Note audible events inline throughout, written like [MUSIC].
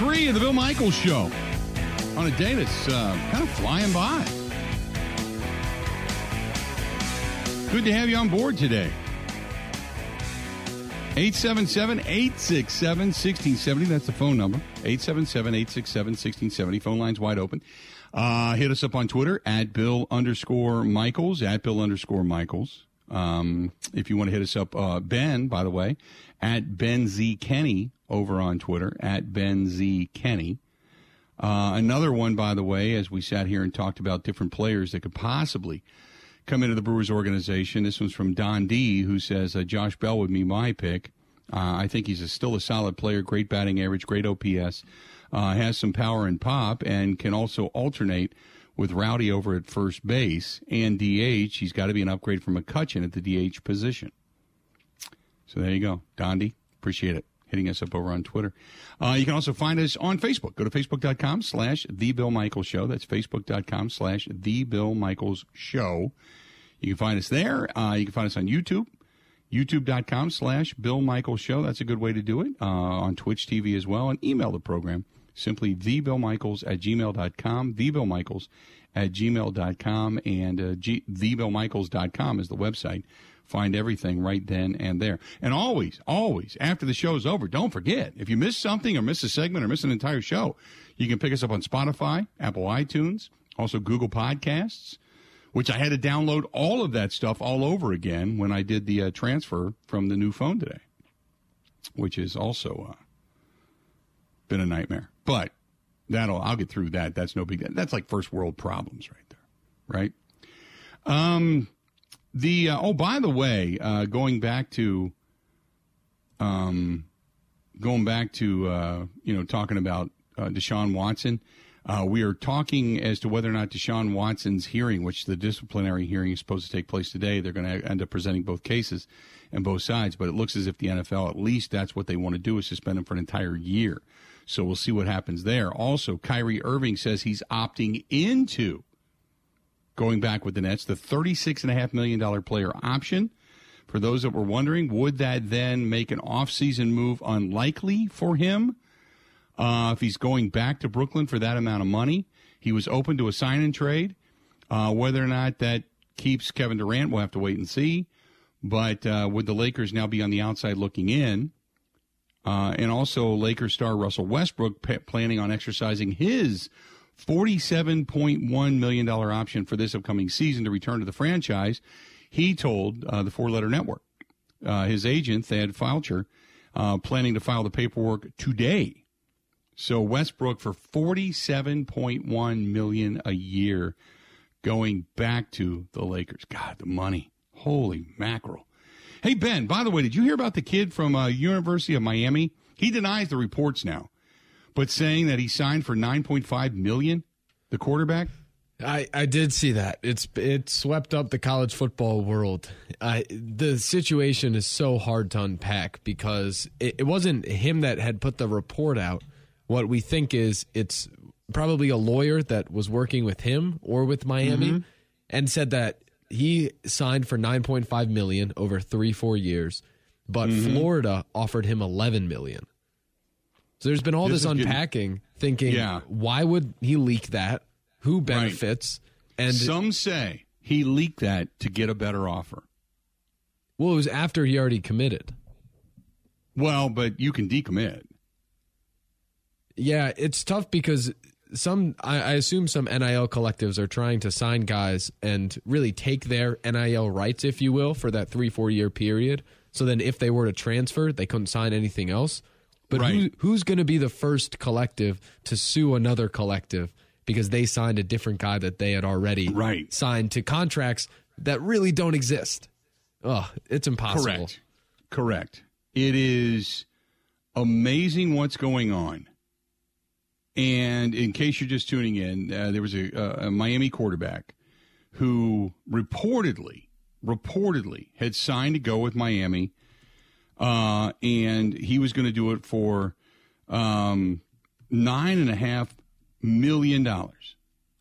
three of the Bill Michaels Show on a day that's uh, kind of flying by. Good to have you on board today. 877 867 1670. That's the phone number. 877 867 1670. Phone line's wide open. Uh, hit us up on Twitter at Bill underscore Michaels, at Bill underscore Michaels. Um, if you want to hit us up, uh, Ben, by the way, at Ben Z Kenny over on Twitter, at Ben Z Kenny. Uh, another one, by the way, as we sat here and talked about different players that could possibly come into the Brewers organization. This one's from Don D, who says uh, Josh Bell would be my pick. Uh, I think he's a, still a solid player, great batting average, great OPS, uh, has some power and pop, and can also alternate with Rowdy over at first base and DH. He's got to be an upgrade from McCutchen at the DH position. So there you go, Dondi. Appreciate it. Hitting us up over on Twitter. Uh, you can also find us on Facebook. Go to facebook.com slash The Bill Michaels Show. That's facebook.com slash The Bill Michaels Show. You can find us there. Uh, you can find us on YouTube youtube.com slash Bill Michaels Show. That's a good way to do it. Uh, on Twitch TV as well. And email the program simply thebillmichaels at gmail.com. Thebillmichaels at gmail.com. And uh, G- thebillmichaels.com is the website. Find everything right then and there. And always, always, after the show's over, don't forget, if you miss something or miss a segment or miss an entire show, you can pick us up on Spotify, Apple iTunes, also Google Podcasts which I had to download all of that stuff all over again when I did the uh, transfer from the new phone today, which has also uh, been a nightmare. But that'll I'll get through that. That's no big. That's like first world problems right there, right? Um, the uh, oh by the way, uh, going back to um, going back to uh, you know talking about uh, Deshaun Watson. Uh, we are talking as to whether or not Deshaun Watson's hearing, which the disciplinary hearing is supposed to take place today, they're going to end up presenting both cases and both sides. But it looks as if the NFL, at least that's what they want to do, is suspend him for an entire year. So we'll see what happens there. Also, Kyrie Irving says he's opting into going back with the Nets, the $36.5 million player option. For those that were wondering, would that then make an offseason move unlikely for him? Uh, if he's going back to Brooklyn for that amount of money, he was open to a sign and trade. Uh, whether or not that keeps Kevin Durant, we'll have to wait and see. But uh, would the Lakers now be on the outside looking in? Uh, and also, Lakers star Russell Westbrook p- planning on exercising his $47.1 million option for this upcoming season to return to the franchise. He told uh, the Four Letter Network, uh, his agent, Thad Fulcher, planning to file the paperwork today so Westbrook for 47.1 million a year going back to the Lakers. God, the money. Holy mackerel. Hey Ben, by the way, did you hear about the kid from uh, University of Miami? He denies the reports now, but saying that he signed for 9.5 million, the quarterback? I, I did see that. It's it swept up the college football world. I, the situation is so hard to unpack because it, it wasn't him that had put the report out. What we think is it's probably a lawyer that was working with him or with Miami mm-hmm. and said that he signed for 9.5 million over 3-4 years, but mm-hmm. Florida offered him 11 million. So there's been all this, this unpacking getting, thinking yeah. why would he leak that? Who benefits? Right. And some say he leaked that to get a better offer. Well, it was after he already committed. Well, but you can decommit. Yeah, it's tough because some I, I, assume some NIL collectives are trying to sign guys and really take their NIL rights, if you will, for that three four year period. So then, if they were to transfer, they couldn't sign anything else. But right. who, who's going to be the first collective to sue another collective because they signed a different guy that they had already right. signed to contracts that really don't exist? Oh, it's impossible. Correct. Correct. It is amazing what's going on and in case you're just tuning in, uh, there was a, a, Miami quarterback who reportedly, reportedly had signed to go with Miami, uh, and he was going to do it for um, nine and a half million dollars.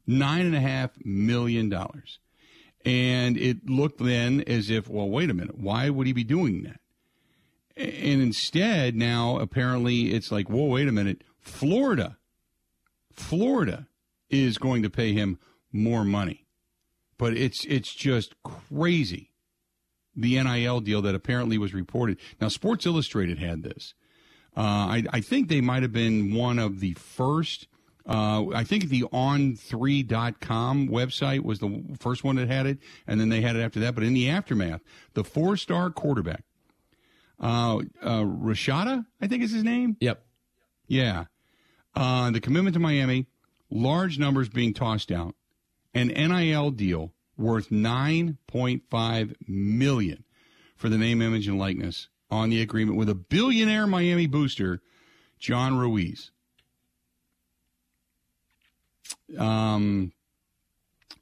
Nine and a half million dollars. And it looked then as if, well, wait a minute, why would he be doing that? And instead, now apparently it's like, whoa, wait a minute Florida, Florida is going to pay him more money, but it's it's just crazy. The NIL deal that apparently was reported. Now, Sports Illustrated had this. Uh, I, I think they might have been one of the first. Uh, I think the on3.com website was the first one that had it, and then they had it after that. But in the aftermath, the four star quarterback, uh, uh, Rashada, I think is his name. Yep. Yeah. Uh, the commitment to Miami, large numbers being tossed out, an NIL deal worth 9.5 million for the name, image, and likeness on the agreement with a billionaire Miami booster, John Ruiz. Um,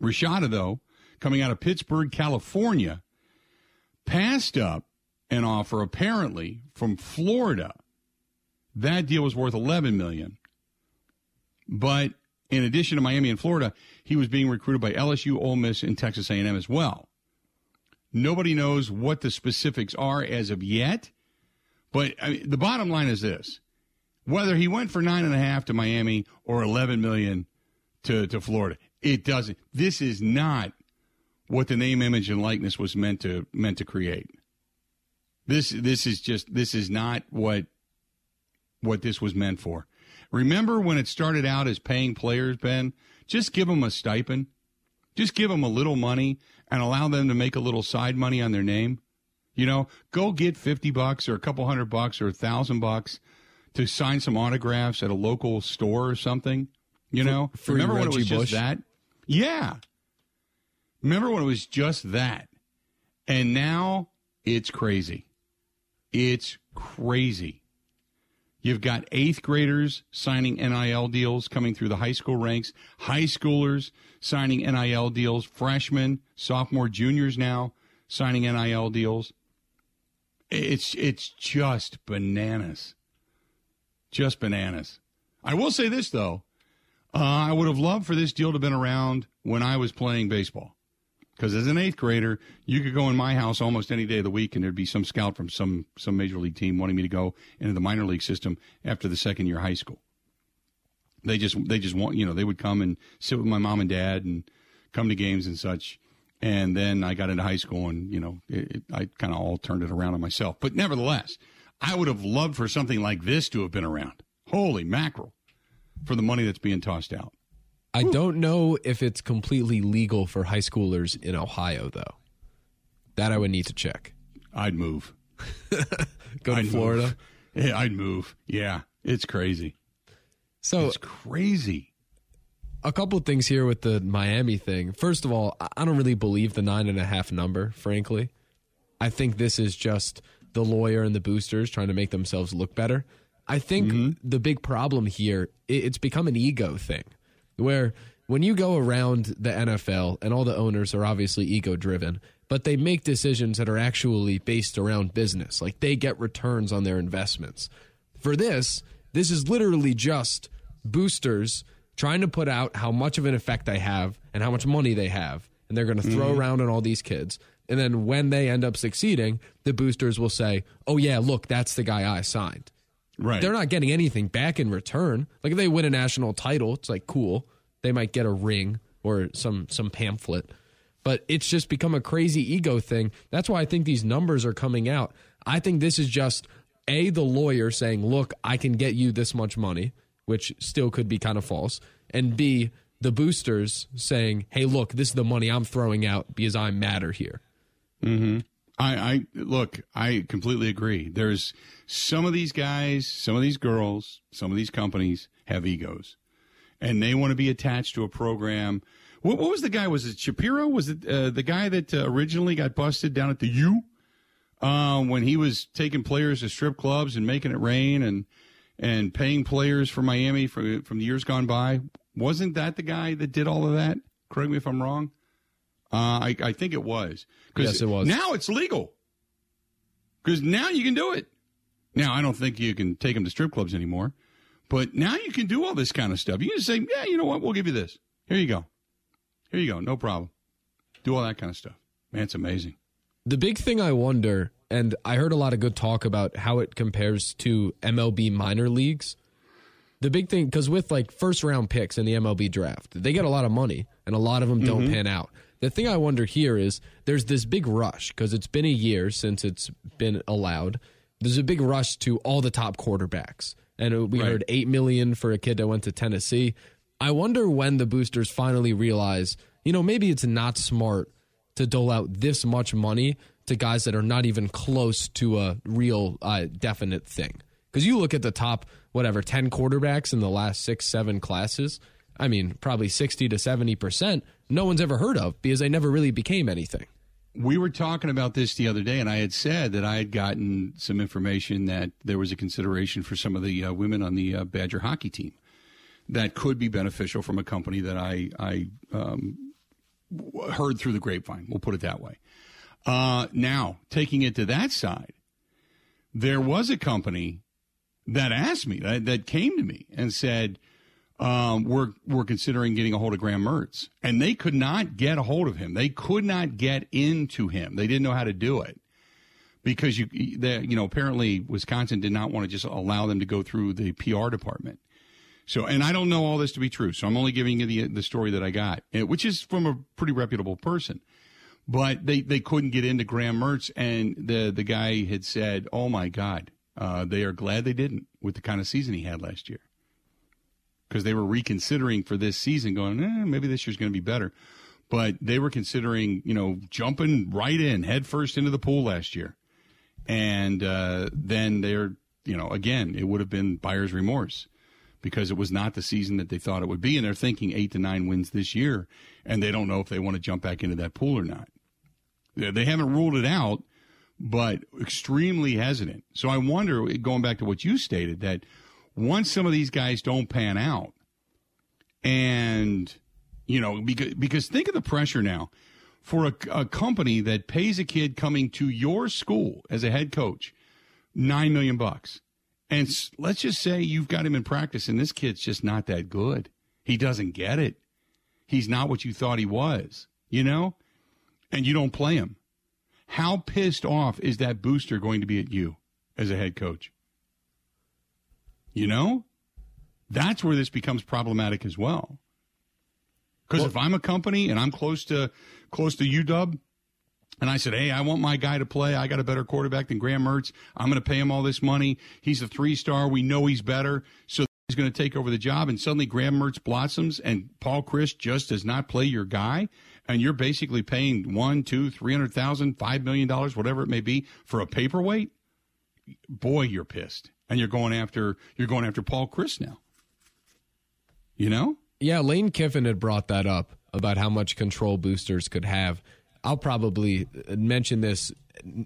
Rashada, though, coming out of Pittsburg, California, passed up an offer apparently from Florida. That deal was worth 11 million. But in addition to Miami and Florida, he was being recruited by LSU, Ole Miss, and Texas A&M as well. Nobody knows what the specifics are as of yet, but I mean, the bottom line is this: whether he went for nine and a half to Miami or eleven million to to Florida, it doesn't. This is not what the name, image, and likeness was meant to meant to create. This this is just this is not what what this was meant for. Remember when it started out as paying players, Ben? Just give them a stipend. Just give them a little money and allow them to make a little side money on their name. You know, go get 50 bucks or a couple hundred bucks or a thousand bucks to sign some autographs at a local store or something. You know, Free remember when it Reggie was just that? Yeah. Remember when it was just that? And now it's crazy. It's crazy. You've got eighth graders signing NIL deals coming through the high school ranks, high schoolers signing NIL deals, freshmen, sophomore, juniors now signing NIL deals. It's it's just bananas. Just bananas. I will say this though. Uh, I would have loved for this deal to have been around when I was playing baseball. Because as an eighth grader, you could go in my house almost any day of the week, and there'd be some scout from some some major league team wanting me to go into the minor league system after the second year of high school. They just they just want you know they would come and sit with my mom and dad and come to games and such. And then I got into high school, and you know it, it, I kind of all turned it around on myself. But nevertheless, I would have loved for something like this to have been around. Holy mackerel! For the money that's being tossed out. I don't know if it's completely legal for high schoolers in Ohio, though. That I would need to check. I'd move. [LAUGHS] Go to I'd Florida. Move. Yeah, I'd move. Yeah, it's crazy. So It's crazy. a couple things here with the Miami thing. First of all, I- I don't really believe the nine and a half number, frankly. I think this is just the lawyer and the boosters trying to make themselves look better. I think mm-hmm. the big problem here it's become an ego thing where when you go around the NFL and all the owners are obviously ego driven, but they make decisions that are actually based around business. Like they get returns on their investments. For this, this is literally just boosters trying to put out how much of an effect they have and how much money they have. And they're going to throw mm-hmm. around on all these kids. And then when they end up succeeding, the boosters will say, oh, yeah, look, that's the guy I signed. Right. They're not getting anything back in return. Like if they win a national title, it's like cool. They might get a ring or some some pamphlet. But it's just become a crazy ego thing. That's why I think these numbers are coming out. I think this is just a the lawyer saying, "Look, I can get you this much money," which still could be kind of false, and b the boosters saying, "Hey, look, this is the money I'm throwing out because I matter here." Mm-hmm. I, I look. I completely agree. There's some of these guys, some of these girls, some of these companies have egos, and they want to be attached to a program. What, what was the guy? Was it Shapiro? Was it uh, the guy that uh, originally got busted down at the U uh, when he was taking players to strip clubs and making it rain and and paying players for Miami from from the years gone by? Wasn't that the guy that did all of that? Correct me if I'm wrong. Uh, I, I think it was. Yes, it was. Now it's legal. Because now you can do it. Now I don't think you can take them to strip clubs anymore, but now you can do all this kind of stuff. You can say, yeah, you know what? We'll give you this. Here you go. Here you go. No problem. Do all that kind of stuff. Man, it's amazing. The big thing I wonder, and I heard a lot of good talk about how it compares to MLB minor leagues. The big thing, because with like first round picks in the MLB draft, they get a lot of money and a lot of them don't mm-hmm. pan out. The thing I wonder here is there's this big rush because it's been a year since it's been allowed. There's a big rush to all the top quarterbacks. And we right. heard 8 million for a kid that went to Tennessee. I wonder when the boosters finally realize, you know, maybe it's not smart to dole out this much money to guys that are not even close to a real uh, definite thing. Because you look at the top, whatever, 10 quarterbacks in the last six, seven classes, I mean, probably 60 to 70%, no one's ever heard of because they never really became anything. We were talking about this the other day, and I had said that I had gotten some information that there was a consideration for some of the uh, women on the uh, Badger hockey team that could be beneficial from a company that I, I um, heard through the grapevine. We'll put it that way. Uh, now, taking it to that side, there was a company that asked me, that, that came to me and said, um, we're, we're considering getting a hold of Graham Mertz. And they could not get a hold of him. They could not get into him. They didn't know how to do it because you, they, you know, apparently Wisconsin did not want to just allow them to go through the PR department. So, and I don't know all this to be true. So I'm only giving you the, the story that I got, eh, which is from a pretty reputable person but they, they couldn't get into Graham Mertz, and the the guy had said, "Oh my God, uh, they are glad they didn't with the kind of season he had last year, because they were reconsidering for this season, going, eh, maybe this year's going to be better." But they were considering, you know, jumping right in head first into the pool last year, and uh, then they're, you know, again, it would have been buyer's remorse because it was not the season that they thought it would be, and they're thinking eight to nine wins this year, and they don't know if they want to jump back into that pool or not. They haven't ruled it out, but extremely hesitant. So I wonder, going back to what you stated, that once some of these guys don't pan out, and you know, because because think of the pressure now for a, a company that pays a kid coming to your school as a head coach nine million bucks, and let's just say you've got him in practice, and this kid's just not that good. He doesn't get it. He's not what you thought he was. You know, and you don't play him, how pissed off is that booster going to be at you as a head coach? You know? That's where this becomes problematic as well. Because well, if I'm a company and I'm close to close to UW, and I said, "Hey, I want my guy to play. I got a better quarterback than Graham Mertz. I'm going to pay him all this money. He's a three star. We know he's better, so he's going to take over the job." And suddenly, Graham Mertz blossoms, and Paul Chryst just does not play your guy and you're basically paying one, two, three hundred thousand, five million dollars, whatever it may be, for a paperweight, boy, you're pissed, and you're going after you're going after Paul Chryst now. You know? Yeah, Lane Kiffin had brought that up about how much control boosters could have. I'll probably mention this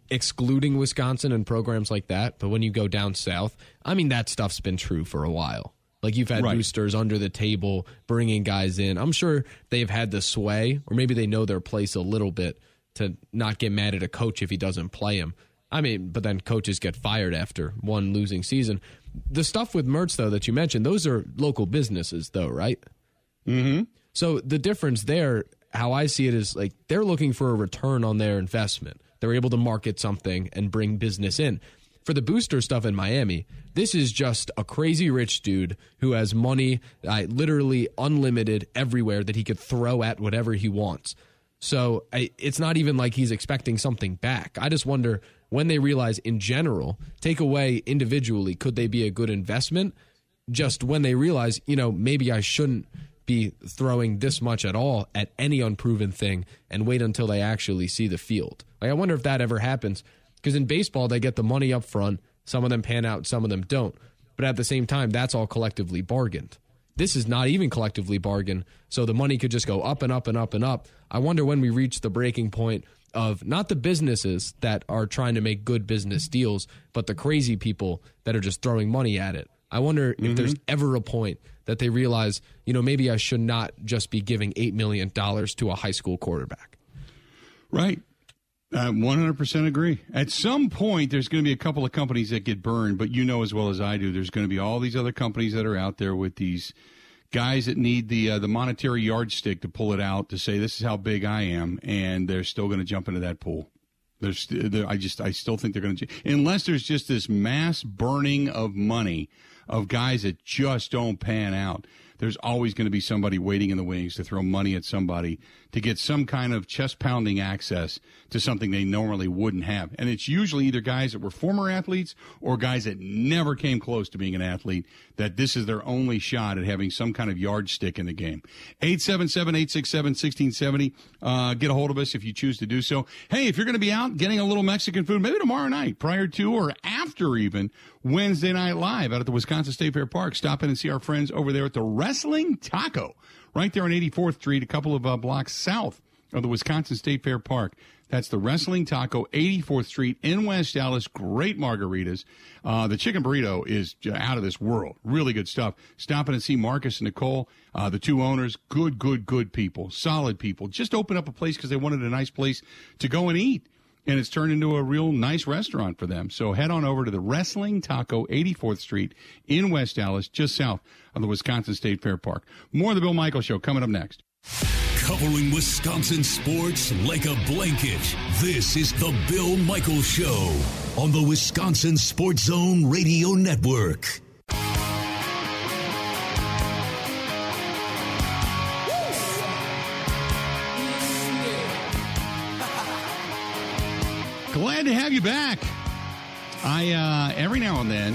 excluding Wisconsin and programs like that, but when you go down south, I mean that stuff's been true for a while. Like you've had right. boosters under the table bringing guys in. I'm sure they've had the sway, or maybe they know their place a little bit to not get mad at a coach if he doesn't play him. I mean, but then coaches get fired after one losing season. The stuff with Mertz, though, that you mentioned, those are local businesses, though, right? Mm-hmm. So the difference there, how I see it, is like they're looking for a return on their investment. They're able to market something and bring business in for the booster stuff in Miami, this is just a crazy rich dude who has money, uh, literally unlimited everywhere that he could throw at whatever he wants. So I, it's not even like he's expecting something back. I just wonder when they realize, in general, take away individually, could they be a good investment? Just when they realize, you know, maybe I shouldn't be throwing this much at all at any unproven thing and wait until they actually see the field. Like, I wonder if that ever happens because in baseball, they get the money up front. Some of them pan out, some of them don't. But at the same time, that's all collectively bargained. This is not even collectively bargained. So the money could just go up and up and up and up. I wonder when we reach the breaking point of not the businesses that are trying to make good business deals, but the crazy people that are just throwing money at it. I wonder mm-hmm. if there's ever a point that they realize, you know, maybe I should not just be giving $8 million to a high school quarterback. Right. I uh, 100% agree. At some point, there's going to be a couple of companies that get burned, but you know as well as I do, there's going to be all these other companies that are out there with these guys that need the uh, the monetary yardstick to pull it out to say this is how big I am, and they're still going to jump into that pool. There's, I just, I still think they're going to, unless there's just this mass burning of money of guys that just don't pan out there's always going to be somebody waiting in the wings to throw money at somebody to get some kind of chest pounding access to something they normally wouldn't have. And it's usually either guys that were former athletes or guys that never came close to being an athlete that this is their only shot at having some kind of yardstick in the game. 877-867-1670. Uh, get a hold of us if you choose to do so. Hey, if you're going to be out getting a little Mexican food, maybe tomorrow night prior to or after even Wednesday Night Live out at the Wisconsin State Fair Park. Stop in and see our friends over there at the Wrestling Taco, right there on 84th Street, a couple of uh, blocks south of the Wisconsin State Fair Park. That's the Wrestling Taco, 84th Street in West Allis. Great margaritas. Uh, the chicken burrito is out of this world. Really good stuff. Stop in and see Marcus and Nicole, uh, the two owners. Good, good, good people. Solid people. Just open up a place because they wanted a nice place to go and eat and it's turned into a real nice restaurant for them. So head on over to the Wrestling Taco, 84th Street in West Allis, just south of the Wisconsin State Fair Park. More of the Bill Michael Show coming up next. Covering Wisconsin sports like a blanket, this is the Bill Michael Show on the Wisconsin Sports Zone Radio Network. Glad to have you back. I uh, every now and then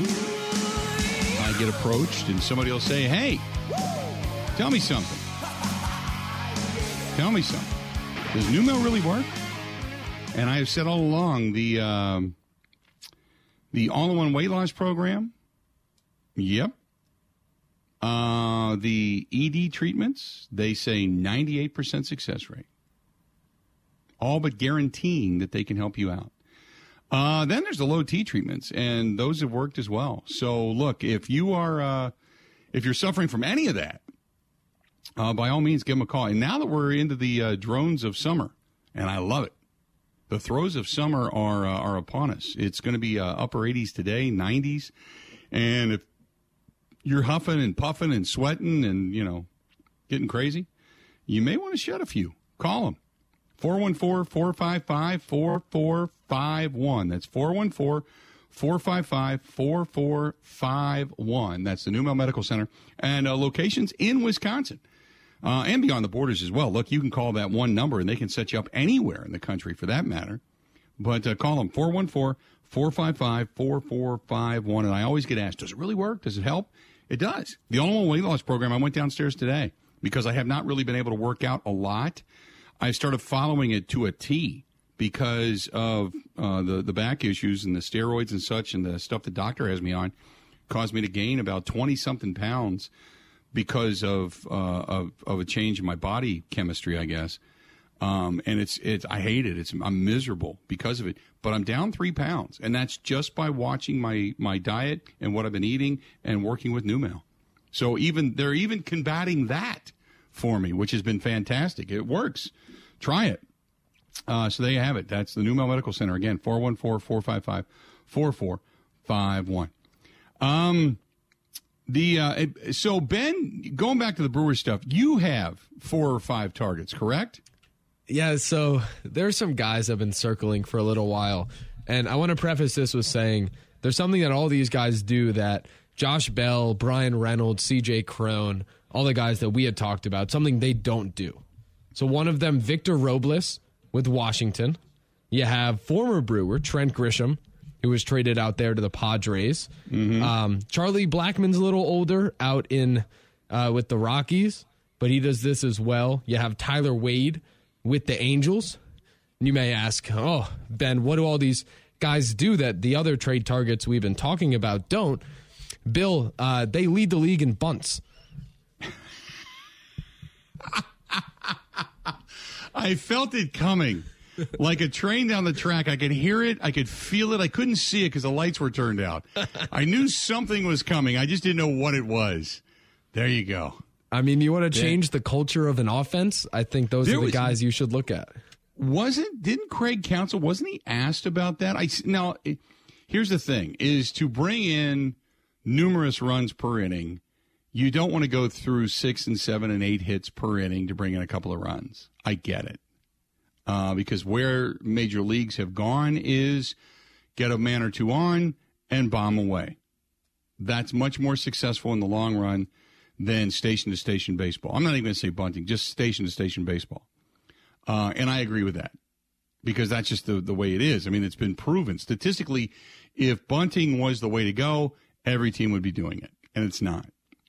I get approached and somebody will say, "Hey, tell me something. Tell me something. Does NuMale really work?" And I have said all along the um, the all-in-one weight loss program. Yep. Uh, the ED treatments, they say 98% success rate. All but guaranteeing that they can help you out. Uh, then there's the low T treatments, and those have worked as well. So look, if you are uh, if you're suffering from any of that, uh, by all means, give them a call. And now that we're into the uh, drones of summer, and I love it, the throes of summer are uh, are upon us. It's going to be uh, upper 80s today, 90s, and if you're huffing and puffing and sweating and you know getting crazy, you may want to shed a few. Call them 414 455 4451. That's 414 455 4451. That's the NuMale Medical Center and uh, locations in Wisconsin. Uh, and beyond the borders as well. Look, you can call that one number and they can set you up anywhere in the country for that matter. But uh, call them 414 455 4451. And I always get asked, does it really work? Does it help? It does. The all in weight loss program, I went downstairs today because I have not really been able to work out a lot. I started following it to a T because of uh, the the back issues and the steroids and such and the stuff the doctor has me on caused me to gain about twenty something pounds because of, uh, of of a change in my body chemistry, I guess. Um, and it's it's I hate it. It's I'm miserable because of it. But I'm down three pounds, and that's just by watching my my diet and what I've been eating and working with NuMale. So even they're even combating that for me, which has been fantastic. It works. Try it. Uh, so there you have it. That's the NuMale Medical Center. Again, 414-455-4451. Um, the, uh, so Ben, going back to the Brewers stuff, you have four or five targets, correct? Yeah. So there's some guys I've been circling for a little while. And I want to preface this with saying there's something that all these guys do that Josh Bell, Bryan Reynolds, CJ Cron, all the guys that we had talked about, something they don't do. So one of them, Victor Robles with Washington. You have former Brewer Trent Grisham, who was traded out there to the Padres. Mm-hmm. Um, Charlie Blackmon's a little older, out in uh, with the Rockies, but he does this as well. You have Tyler Wade with the Angels. You may ask, oh Ben, what do all these guys do that the other trade targets we've been talking about don't? Bill, uh, they lead the league in bunts. [LAUGHS] I felt it coming. like a train down the track. I could hear it. I could feel it. I couldn't see it because the lights were turned out. I knew something was coming. I just didn't know what it was. There you go. I mean, you want to change the culture of an offense? I think those there are the was, guys you should look at. Wasn't didn't Craig Counsell wasn't he asked about that? I now eh, here's the thing: is to bring in numerous runs per inning you don't want to go through six and seven and eight hits per inning to bring in a couple of runs. I get it. Uh, because where major leagues have gone is get a man or two on and bomb away. That's much more successful in the long run than station to station baseball. I'm not even going to say bunting, just station to station baseball. Uh, and I agree with that because that's just the, the way it is. I mean, it's been proven statistically. If bunting was the way to go, every team would be doing it, and it's not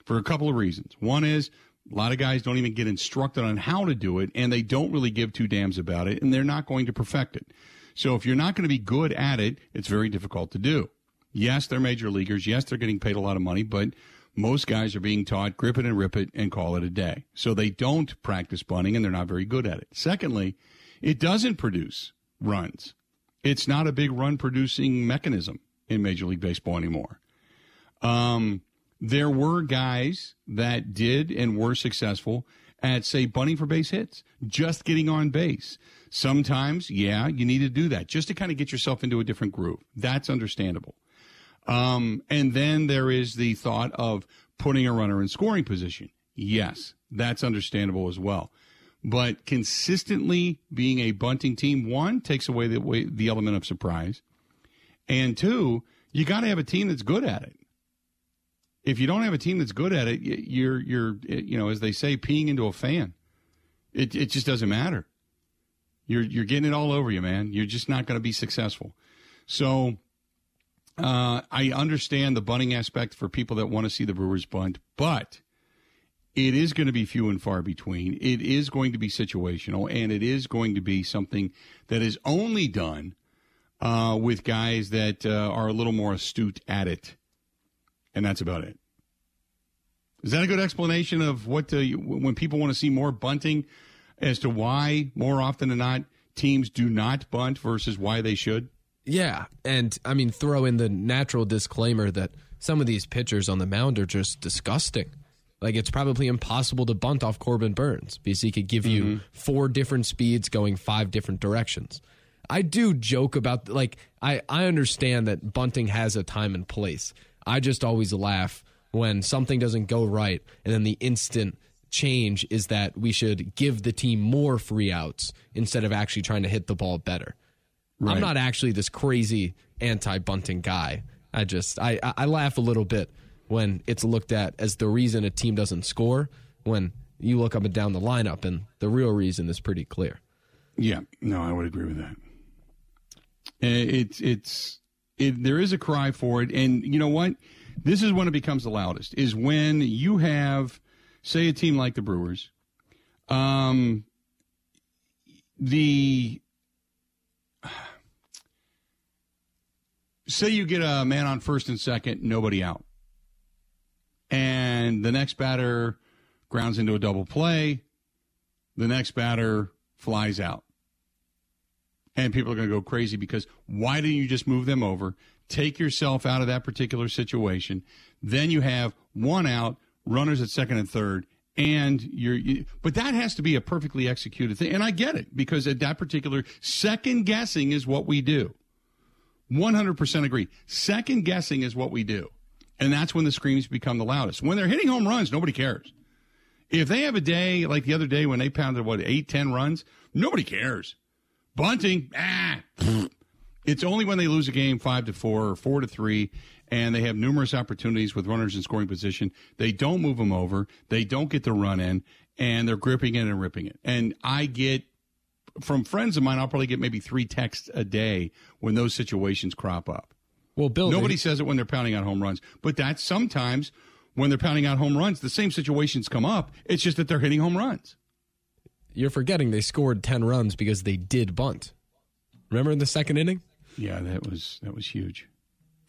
for a couple of reasons. One is a lot of guys don't even get instructed on how to do it, and they don't really give two damns about it, and they're not going to perfect it. So if you're not going to be good at it, it's very difficult to do. Yes, they're major leaguers. Yes, they're getting paid a lot of money, but most guys are being taught grip it and rip it and call it a day. So they don't practice bunting and they're not very good at it. Secondly, it doesn't produce runs. It's not a big run producing mechanism in Major League Baseball anymore. Um, there were guys that did and were successful at, say, bunting for base hits, just getting on base. Sometimes, yeah, you need to do that just to kind of get yourself into a different groove. That's understandable. Um, and then there is the thought of putting a runner in scoring position. Yes, that's understandable as well. But consistently being a bunting team, one takes away the way, the element of surprise, and two, you got to have a team that's good at it. If you don't have a team that's good at it, you're you're you know as they say, peeing into a fan. It it just doesn't matter. You're you're getting it all over you, man. You're just not going to be successful. So uh, I understand the bunting aspect for people that want to see the Brewers bunt, but it is going to be few and far between. It is going to be situational, and it is going to be something that is only done uh, with guys that uh, are a little more astute at it, and that's about it. Is that a good explanation of what the, when people want to see more bunting as to why more often than not teams do not bunt versus why they should? Yeah, and I mean, throw in the natural disclaimer that some of these pitchers on the mound are just disgusting. Like it's probably impossible to bunt off Corbin Burnes because he could give you mm-hmm. four different speeds going five different directions. I do joke about like I I understand that bunting has a time and place. I just always laugh when something doesn't go right and then the instant change is that we should give the team more free outs instead of actually trying to hit the ball better. Right. I'm not actually this crazy anti bunting guy. I just I, I laugh a little bit when it's looked at as the reason a team doesn't score when you look up and down the lineup and the real reason is pretty clear. Yeah, no, I would agree with that. Eh, it's it's it, there is a cry for it, and you know what? This is when it becomes the loudest. Is when you have, say, a team like the Brewers, um, the say you get a man on first and second, nobody out, and the next batter grounds into a double play, the next batter flies out. And people are going to go crazy because why didn't you just move them over? Take yourself out of that particular situation. Then you have one out, runners at second and third, and you're, you, but that has to be a perfectly executed thing. And I get it because at that particular second guessing is what we do. 100% agree. Second guessing is what we do. And that's when the screams become the loudest. When they're hitting home runs, nobody cares. If they have a day like the other day when they pounded, what, eight, ten runs, nobody cares. Bunting, ah. It's only when they lose a game five to four or four to three and they have numerous opportunities with runners in scoring position. They don't move them over. They don't get the run in and they're gripping it and ripping it. And I get from friends of mine, I'll probably get maybe three texts a day when those situations crop up. Well, Bill, nobody they, says it when they're pounding out home runs, but that's sometimes when they're pounding out home runs, the same situations come up. It's just that they're hitting home runs. You're forgetting they scored ten runs because they did bunt. Remember in the second inning? Yeah, that was that was huge.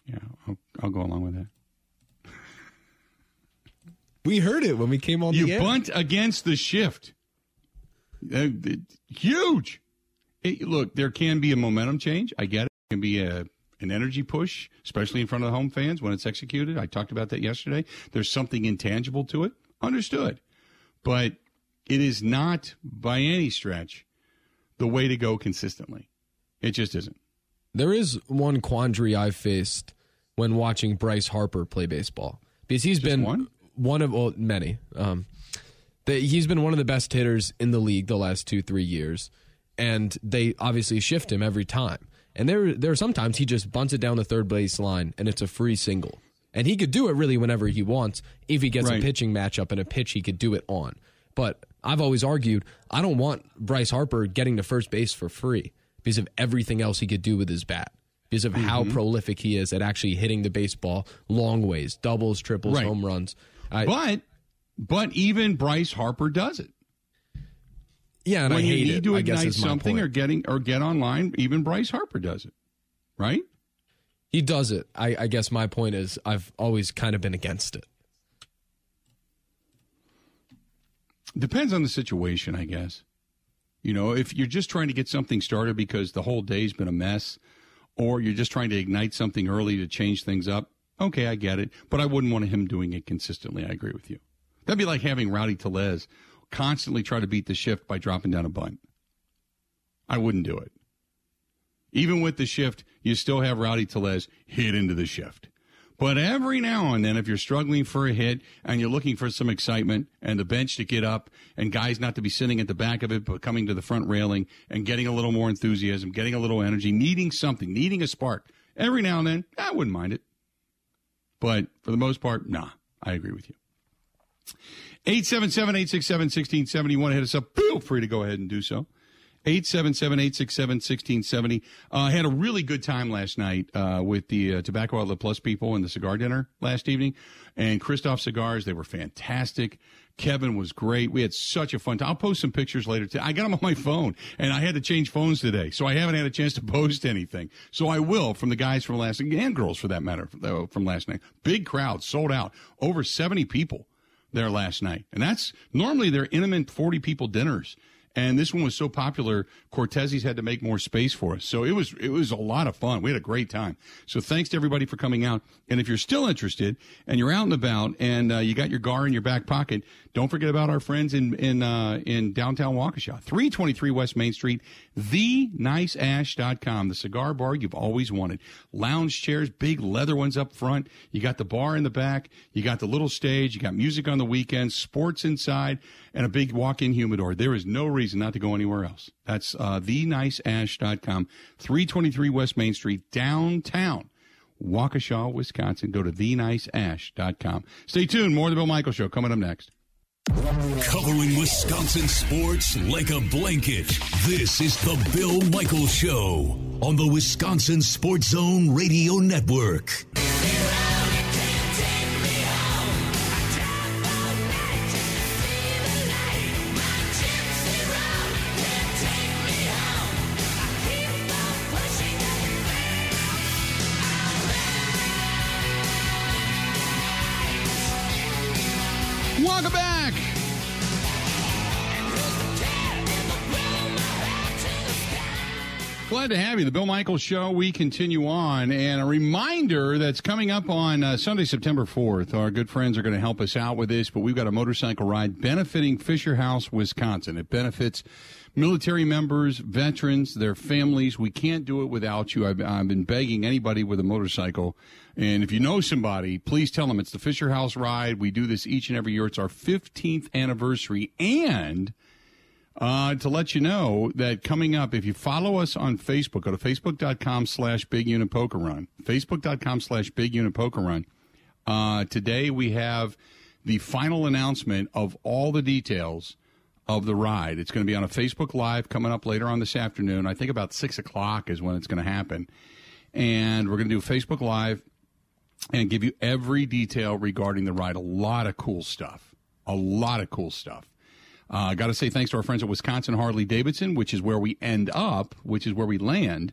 Yeah, I'll, I'll go along with that. We heard it when we came on. You bunt against the shift. Uh, huge. It, look, there can be a momentum change. I get it. It can be a an energy push, especially in front of the home fans when it's executed. I talked about that yesterday. There's something intangible to it. Understood. But it is not by any stretch the way to go consistently. It just isn't. There is one quandary I've faced when watching Bryce Harper play baseball because he's just been one? one of well, many. Um, the, he's been one of the best hitters in the league the last two three years, and they obviously shift him every time. And there there are sometimes he just bunts it down the third base line and it's a free single. And he could do it really whenever he wants. If he gets Right. a pitching matchup and a pitch he could do it on. But I've always argued I don't want Bryce Harper getting to first base for free because of everything else he could do with his bat. Because of how Mm-hmm. prolific he is at actually hitting the baseball long ways, doubles, triples, Right. home runs. I, But but even Bryce Harper does it. yeah, and when I you need it. to ignite something point. or getting or get online, even Bryce Harper does it. Right? He does it. I, I guess my point is I've always kind of been against it. Depends on the situation, I guess. You know, if you're just trying to get something started because the whole day's been a mess, or you're just trying to ignite something early to change things up, okay, I get it. But I wouldn't want him doing it consistently. I agree with you. That'd be like having Rowdy Tellez constantly try to beat the shift by dropping down a bunt. I wouldn't do it. Even with the shift, you still have Rowdy Tellez hit into the shift. But every now and then, if you're struggling for a hit and you're looking for some excitement and the bench to get up and guys not to be sitting at the back of it, but coming to the front railing and getting a little more enthusiasm, getting a little energy, needing something, needing a spark, every now and then, I wouldn't mind it. But for the most part, nah, I agree with you. 877 867 1670. You want to hit us up? Feel free to go ahead and do so. 877 867 1670. I had a really good time last night uh, with the uh, Tobacco Outlet Plus people and the cigar dinner last evening. And Kristoff Cigars, they were fantastic. Kevin was great. We had such a fun time. I'll post some pictures later. Today. I got them on my phone, and I had to change phones today, so I haven't had a chance to post anything. So I will from the guys from last and girls for that matter uh, from last night. Big crowd, sold out, over 70 people there last night. And that's normally they're intimate 40 people dinners. And this one was so popular, Cortez's had to make more space for us. So it was it was a lot of fun. We had a great time. So thanks to everybody for coming out. And if you're still interested and you're out and about and uh, you got your gar in your back pocket, don't forget about our friends in in uh, in downtown Waukesha, 323 West Main Street, the theniceash.com, the cigar bar you've always wanted. Lounge chairs, big leather ones up front. You got the bar in the back. You got the little stage. You got music on the weekends, sports inside, and a big walk-in humidor. There is no reason not to go anywhere else. That's uh, theniceash.com, 323 West Main Street, downtown. Waukesha, Wisconsin. Go to theniceash.com. Stay tuned. More of the Bill Michael Show coming up next. Covering Wisconsin sports like a blanket. This is the Bill Michael Show on the Wisconsin Sports Zone Radio Network. Welcome back. Glad to have you. The Bill Michaels Show. We continue on. And a reminder that's coming up on uh, Sunday, September 4th. Our good friends are going to help us out with this, but we've got a motorcycle ride benefiting Fisher House, Wisconsin. It benefits military members, veterans, their families. We can't do it without you. I've, I've been begging anybody with a motorcycle. And if you know somebody, please tell them it's the Fisher House ride. We do this each and every year. It's our 15th anniversary. And uh, to let you know that coming up, if you follow us on Facebook, go to facebook.com slash big unit poker run. Facebook.com slash big unit poker run. Uh, today we have the final announcement of all the details of the ride. It's going to be on a Facebook Live coming up later on this afternoon. I think about 6 o'clock is when it's going to happen. And we're going to do Facebook Live and give you every detail regarding the ride. A lot of cool stuff. A lot of cool stuff. I uh, got to say thanks to our friends at Wisconsin Harley Davidson, which is where we end up, which is where we land.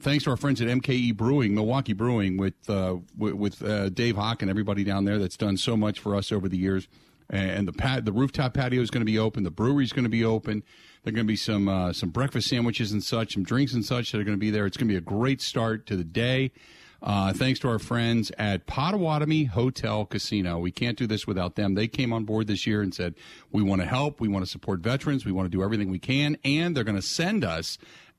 Thanks to our friends at MKE Brewing, Milwaukee Brewing, with uh, with, with uh, Dave Hawk and everybody down there that's done so much for us over the years. And the pat, the rooftop patio is going to be open. The brewery is going to be open. There are going to be some uh, some breakfast sandwiches and such, some drinks and such that are going to be there. It's going to be a great start to the day. Uh, thanks to our friends at Potawatomi Hotel Casino. We can't do this without them. They came on board this year and said, we want to help. We want to support veterans. We want to do everything we can. And they're going to send us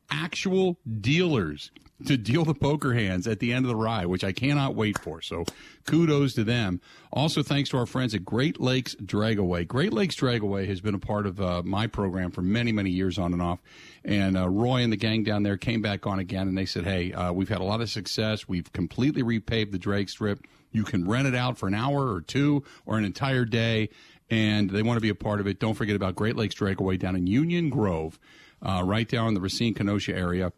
actual dealers to deal the poker hands at the end of the ride, which I cannot wait for. So kudos to them. Also, thanks to our friends at Great Lakes Dragaway. Great Lakes Dragaway has been a part of uh, my program for many, many years on and off. And uh, Roy and the gang down there came back on again and they said, hey, uh, we've had a lot of success. We've completely repaved the drag strip. You can rent it out for an hour or two or an entire day. And they want to be a part of it. Don't forget about Great Lakes Dragaway down in Union Grove, uh, right down in the Racine Kenosha area.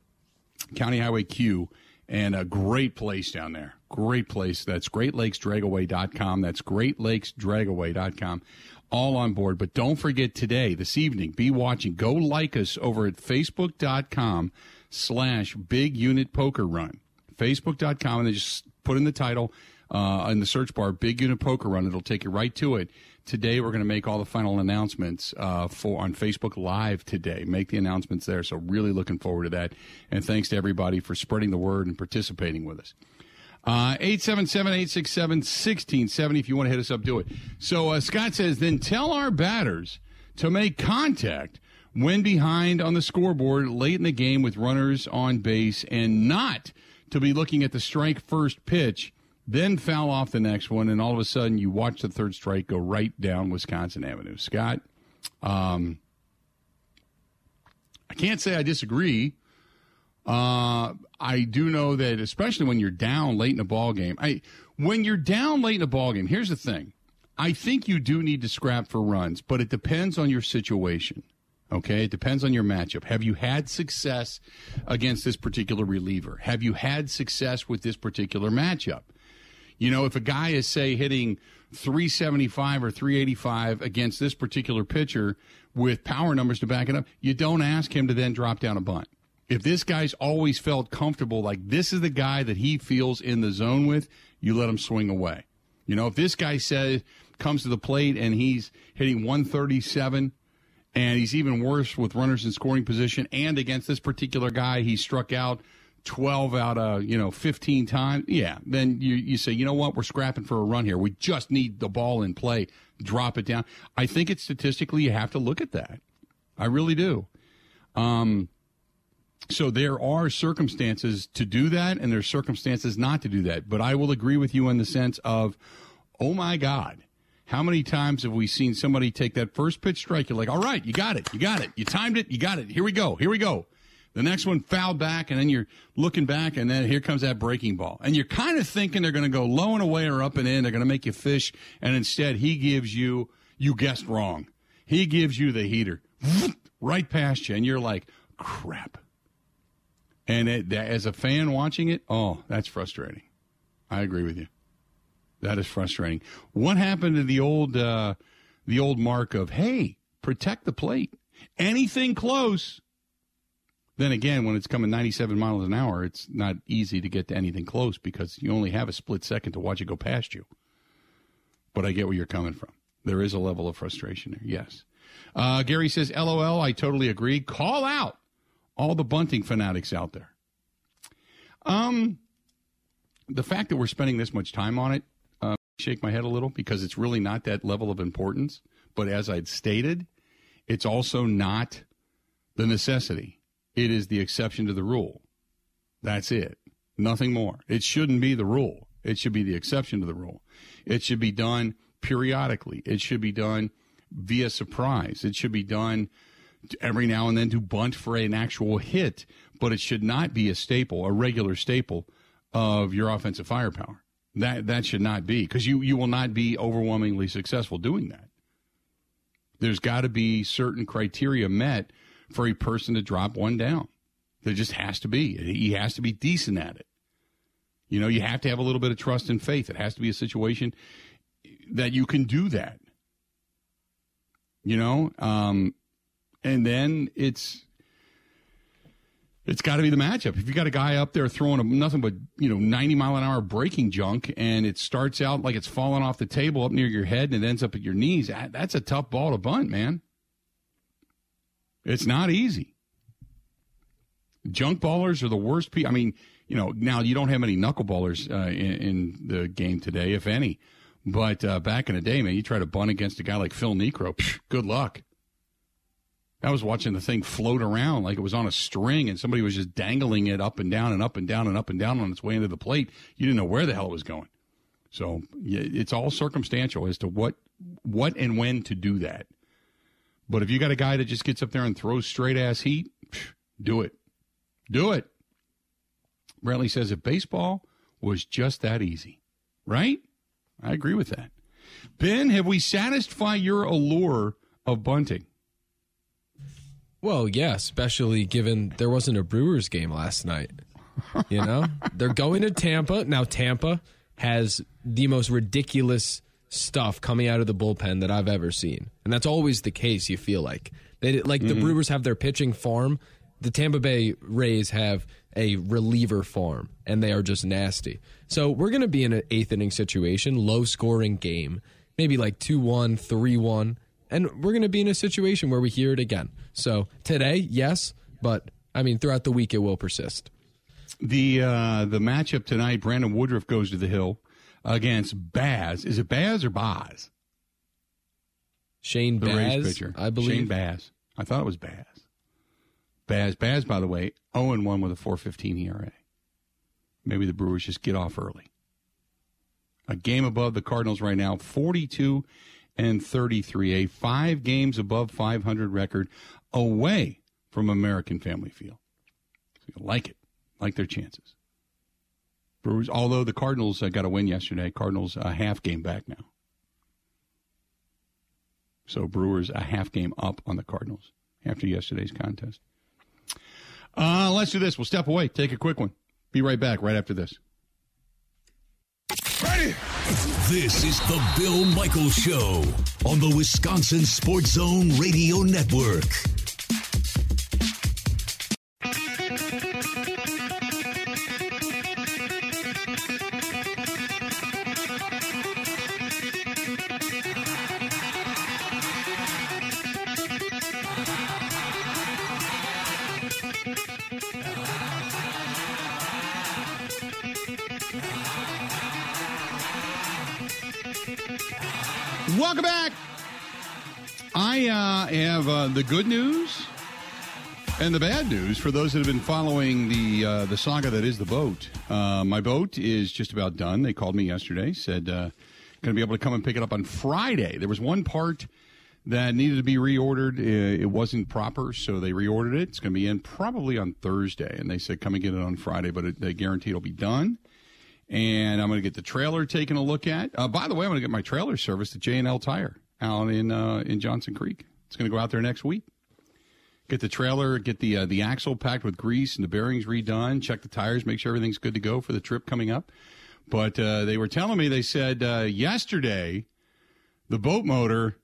County Highway Q, and a great place down there. Great place. That's greatlakesdragaway.com. That's greatlakesdragaway.com. All on board. But don't forget today, this evening, be watching. Go like us over at facebook.com slash big unit poker run. Facebook.com, and then just put in the title uh, in the search bar, Big Unit Poker Run. It'll take you right to it. Today, we're going to make all the final announcements uh, for on Facebook Live today. Make the announcements there. So, really looking forward to that. And thanks to everybody for spreading the word and participating with us. Uh, 877 867 1670. If you want to hit us up, do it. So, uh, Scott says, then tell our batters to make contact when behind on the scoreboard late in the game with runners on base and not to be looking at the strike first pitch then foul off the next one, and all of a sudden you watch the third strike go right down Wisconsin Avenue. Scott, um, I can't say I disagree. Uh, I do know that, especially when you're down late in a ball game. I when you're down late in a ball game. Here's the thing: I think you do need to scrap for runs, but it depends on your situation. Okay, it depends on your matchup. Have you had success against this particular reliever? Have you had success with this particular matchup? You know, if a guy is, say, hitting 375 or 385 against this particular pitcher with power numbers to back it up, you don't ask him to then drop down a bunt. If this guy's always felt comfortable, like this is the guy that he feels in the zone with, you let him swing away. You know, if this guy says, comes to the plate and he's hitting 137 and he's even worse with runners in scoring position and against this particular guy, he struck out 12 out of, you know, 15 times, yeah, then you, you say, you know what, we're scrapping for a run here. We just need the ball in play, drop it down. I think it's statistically, you have to look at that. I really do. Um, so there are circumstances to do that, and there's circumstances not to do that. But I will agree with you in the sense of, oh my God, how many times have we seen somebody take that first pitch strike? You're like, all right, you got it, you got it, you timed it, you got it. Here we go, here we go. The next one fouled back, and then you're looking back, and then here comes that breaking ball. And you're kind of thinking they're going to go low and away or up and in. They're going to make you fish. And instead, he gives you, you guessed wrong. He gives you the heater [LAUGHS] right past you, and you're like, crap. And it, as a fan watching it, oh, that's frustrating. I agree with you. That is frustrating. What happened to the old, uh, the old mark of, hey, protect the plate. Anything close, then again, when it's coming 97 miles an hour, it's not easy to get to anything close because you only have a split second to watch it go past you. But I get where you're coming from. There is a level of frustration there, yes. Uh, Gary says, LOL, I totally agree. Call out all the bunting fanatics out there. Um, the fact that we're spending this much time on it, uh, shake my head a little because it's really not that level of importance. But as I'd stated, it's also not the necessity. It is the exception to the rule. That's it. Nothing more. It shouldn't be the rule. It should be the exception to the rule. It should be done periodically. It should be done via surprise. It should be done every now and then to bunt for an actual hit, but it should not be a staple, a regular staple of your offensive firepower. That that should not be because you you will not be overwhelmingly successful doing that. There's got to be certain criteria met for a person to drop one down. There just has to be. He has to be decent at it. You know, you have to have a little bit of trust and faith. It has to be a situation that you can do that. You know, um, and then it's it's got to be the matchup. If you got a guy up there throwing a, nothing but you know ninety mile an hour breaking junk, and it starts out like it's falling off the table up near your head and it ends up at your knees, that's a tough ball to bunt, man. It's not easy. Junk ballers are the worst people. I mean, you know, now you don't have any knuckleballers uh, in, in, the game today, if any. But uh, back in the day, man, you try to bunt against a guy like Phil Niekro, psh, good luck. I was watching the thing float around like it was on a string and somebody was just dangling it up and down and up and down and up and down on its way into the plate. You didn't know where the hell it was going. So it's all circumstantial as to what what and when to do that. But if you got a guy that just gets up there and throws straight ass heat, do it. Do it. Brantley says if baseball was just that easy, right? I agree with that. Ben, have we satisfied your allure of bunting? Well, yeah, especially given there wasn't a Brewers game last night. You know, [LAUGHS] they're going to Tampa. Now, Tampa has the most ridiculous stuff coming out of the bullpen that I've ever seen. And that's always the case, you feel like. They like mm-hmm. the Brewers have their pitching farm, the Tampa Bay Rays have a reliever farm and they are just nasty. So, we're going to be in an 8th inning situation, low scoring game, maybe like 2-1, 3-1, and we're going to be in a situation where we hear it again. So, today, yes, but I mean throughout the week it will persist. The uh, the matchup tonight, Brandon Woodruff goes to the hill against Baz. Is it Baz or Boz? Shane the Baz, pitcher. I believe. Shane Baz. I thought it was Baz. Baz. Baz, by the way, 0 1 with a 4.15 ERA. Maybe the Brewers just get off early. A game above the Cardinals right now, 42 and 33, a five games above 500 record away from American Family Field. So you like it, like their chances. Brewers, although the Cardinals uh, got a win yesterday, Cardinals a half game back now. So Brewers a half game up on the Cardinals after yesterday's contest. Uh, let's do this. We'll step away, take a quick one. Be right back right after this. Ready? This is the Bill Michaels Show on the Wisconsin Sports Zone Radio Network. The good news and the bad news for those that have been following the uh, the saga that is the boat. Uh, my boat is just about done. They called me yesterday, said uh, going to be able to come and pick it up on Friday. There was one part that needed to be reordered. Uh, it wasn't proper, so they reordered it. It's going to be in probably on Thursday, and they said come and get it on Friday, but it, they guarantee it'll be done and I'm going to get the trailer taken a look at. Uh, by the way, I'm going to get my trailer serviced at J and L Tire out in uh, in Johnson Creek. It's going to go out there next week. Get the trailer, get the uh, the axle packed with grease and the bearings redone. Check the tires, make sure everything's good to go for the trip coming up. But uh, they were telling me they said uh, yesterday the boat motor.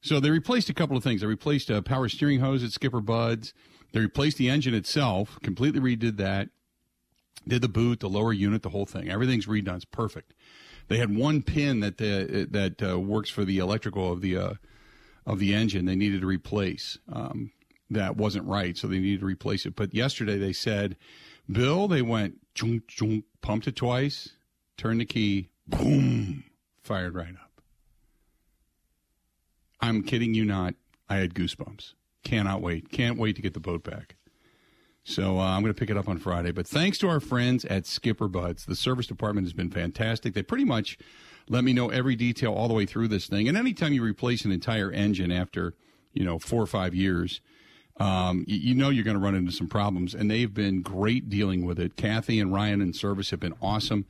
So they replaced a couple of things. They replaced a power steering hose at Skipper Buds. They replaced the engine itself, completely redid that did the boot, the lower unit, the whole thing. Everything's redone. It's perfect. They had one pin that the, that uh, works for the electrical of the uh, of the engine. They needed to replace. Um, that wasn't right, so they needed to replace it. But yesterday they said, Bill, they went chunk, chunk, pumped it twice, turned the key, boom, fired right up. I'm kidding you not. I had goosebumps. Cannot wait. Can't wait to get the boat back. So uh, I'm going to pick it up on Friday. But thanks to our friends at Skipper Buds, the service department has been fantastic. They pretty much let me know every detail all the way through this thing. And anytime you replace an entire engine after, you know, four or five years, um, you, you, know you're going to run into some problems. And they've been great dealing with it. Kathy and Ryan in service have been awesome.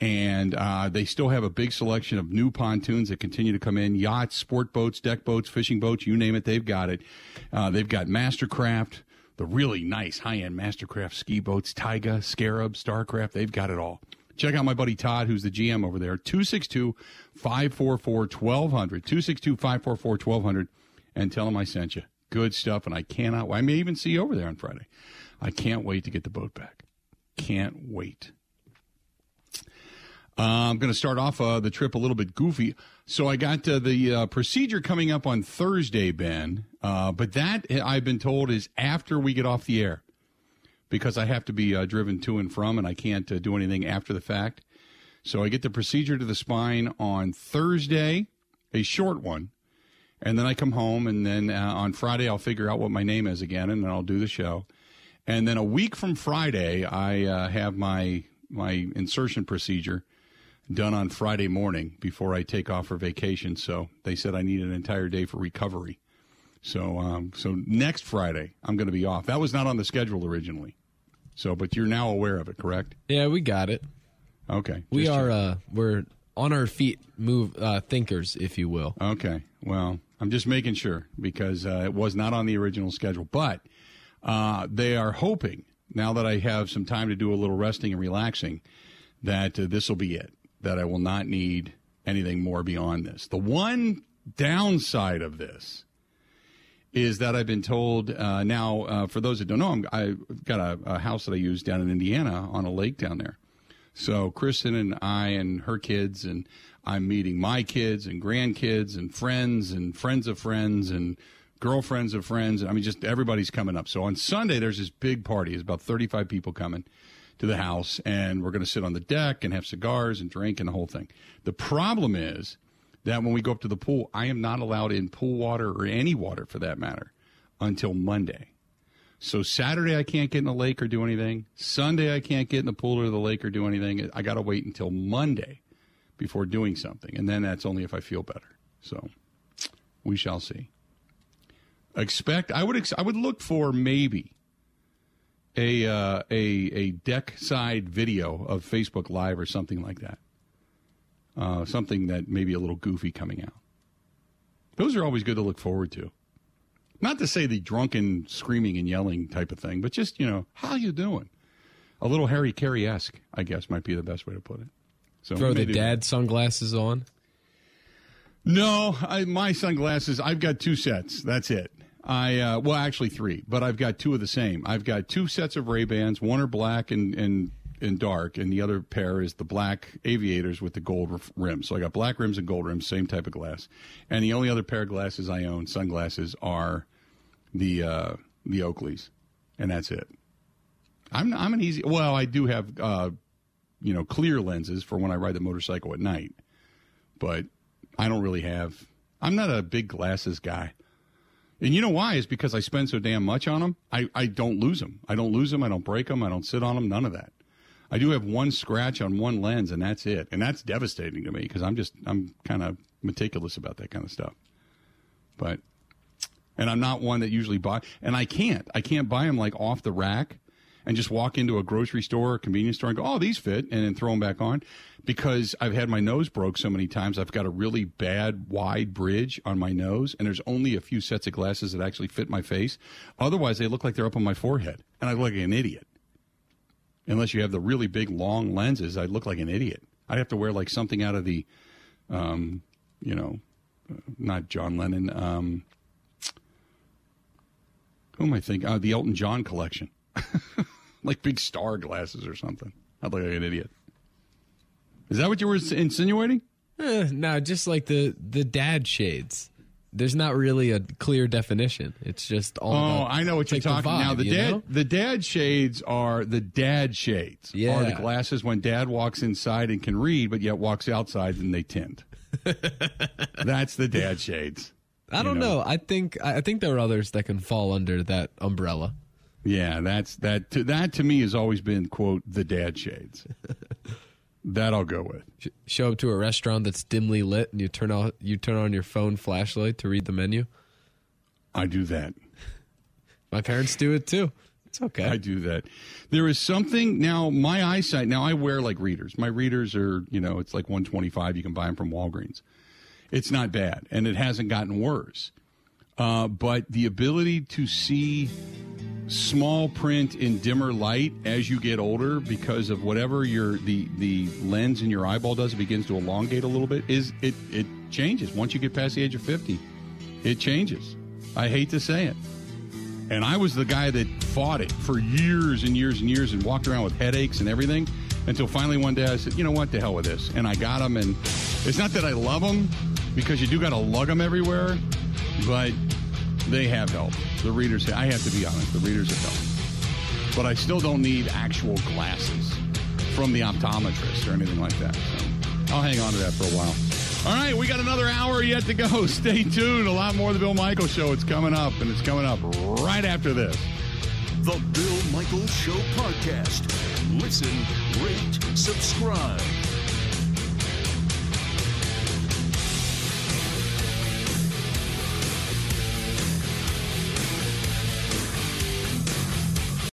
And uh, they still have a big selection of new pontoons that continue to come in yachts, sport boats, deck boats, fishing boats, you name it, they've got it. Uh, they've got Mastercraft the really nice high end Mastercraft ski boats, Taiga, Scarab, Starcraft. They've got it all. Check out my buddy Todd, who's the GM over there. 262 544 1200. 262 544 1200. And tell him I sent you. Good stuff. And I cannot, I may even see you over there on Friday. I can't wait to get the boat back. Can't wait. Uh, I'm going to start off uh, the trip a little bit goofy. So I got uh, the uh, procedure coming up on Thursday, Ben. Uh, but that I've been told is after we get off the air, because I have to be uh, driven to and from, and I can't do anything after the fact. So I get the procedure to the spine on Thursday, a short one, and then I come home, and then uh, on Friday I'll figure out what my name is again, and then I'll do the show. And then a week from Friday, I uh, have my my insertion procedure done on Friday morning before I take off for vacation. So they said I need an entire day for recovery. So um, so next Friday I'm going to be off. That was not on the schedule originally. So, but you're now aware of it, correct? Yeah, we got it. Okay, We are uh we're on our feet, move uh thinkers, if you will. Okay. Well, I'm just making sure because uh, it was not on the original schedule. But uh, they are hoping, now that I have some time to do a little resting and relaxing, that uh, this will be it, that I will not need anything more beyond this. The one downside of this is that I've been told uh, now, uh, for those that don't know, I'm, I've got a, a house that I use down in Indiana on a lake down there. So Kristen and I and her kids and I'm meeting my kids and grandkids and friends and friends of friends and girlfriends of friends. I mean, just everybody's coming up. So on Sunday, there's this big party. There's about 35 people coming to the house, and we're going to sit on the deck and have cigars and drink and the whole thing. The problem is that when we go up to the pool, I am not allowed in pool water or any water for that matter until Monday. So Saturday I can't get in the lake or do anything. Sunday I can't get in the pool or the lake or do anything. I got to wait until Monday before doing something, and then that's only if I feel better. So we shall see. Expect I would ex- I would look for maybe a uh, a a deck side video of Facebook Live or something like that. Uh, something that may be a little goofy coming out. Those are always good to look forward to. Not to say the drunken screaming and yelling type of thing, but just, you know, how you doing? A little Harry Caray esque, I guess, might be the best way to put it. So Throw the dad sunglasses on. No, I, my sunglasses. I've got two sets. That's it. I uh, well, actually three, but I've got two of the same. I've got two sets of Ray Bans. One are black and and and dark, and the other pair is the black aviators with the gold rims. So I got black rims and gold rims, same type of glass. And the only other pair of glasses I own, sunglasses, are the uh, the Oakleys, and that's it. I'm I'm an easy. Well, I do have uh, you know clear lenses for when I ride the motorcycle at night, but I don't really have. I'm not a big glasses guy. And you know why? Is because I spend so damn much on them. I, I don't lose them. I don't lose them. I don't break them. I don't sit on them. None of that. I do have one scratch on one lens, and that's it. And that's devastating to me because I'm just I'm kind of meticulous about that kind of stuff. But and I'm not one that usually buy. And I can't. I can't buy them like off the rack and just walk into a grocery store or convenience store and go, "Oh, these fit," and then throw them back on. Because I've had my nose broke so many times, I've got a really bad wide bridge on my nose, and there's only a few sets of glasses that actually fit my face. Otherwise, they look like they're up on my forehead, and I look like an idiot. Unless you have the really big long lenses, I look like an idiot. I'd have to wear like something out of the, um, you know, uh, not John Lennon. Um, who am I thinking? Uh, the Elton John collection, [LAUGHS] like big star glasses or something. I'd look like an idiot. Is that what you were insinuating? Eh, no, just like the the dad shades. There's not really a clear definition. It's just all. Oh, about, I know what you're like the talking. now the dad, know? the dad shades are the dad shades. are the Yeah. glasses when dad walks inside and can read, but yet walks outside and they tint. [LAUGHS] That's the dad shades. I don't know. know. I think I think there are others that can fall under that umbrella. Yeah, that's that. To, that to me has always been quote the dad shades. [LAUGHS] that I'll go with. Sh- Show up to a restaurant that's dimly lit, and you turn on you turn on your phone flashlight to read the menu. I do that. [LAUGHS] My parents do it too. It's okay. I do that. There is something now. My eyesight now. I wear like readers. My readers are you know it's like one twenty five. You can buy them from Walgreens. It's not bad, and it hasn't gotten worse. Uh, but the ability to see small print in dimmer light as you get older because of whatever your the the lens in your eyeball does it begins to elongate a little bit is it it changes. Once you get past the age of 50 it changes. I hate to say it. And i was the guy that fought it for years and years and years and walked around with headaches and everything until finally one day i said you know what? The hell with this. And i got them and it's not that i love them because you do got to lug them everywhere but they have helped The readers, I have to be honest, the readers have helped. But I still don't need actual glasses from the optometrist or anything like that. So I'll hang on to that for a while. All right, we got another hour yet to go. [LAUGHS] Stay tuned. A lot more of the Bill Michael Show. It's coming up, and it's coming up right after this. The Bill Michael Show Podcast. Listen, rate, subscribe.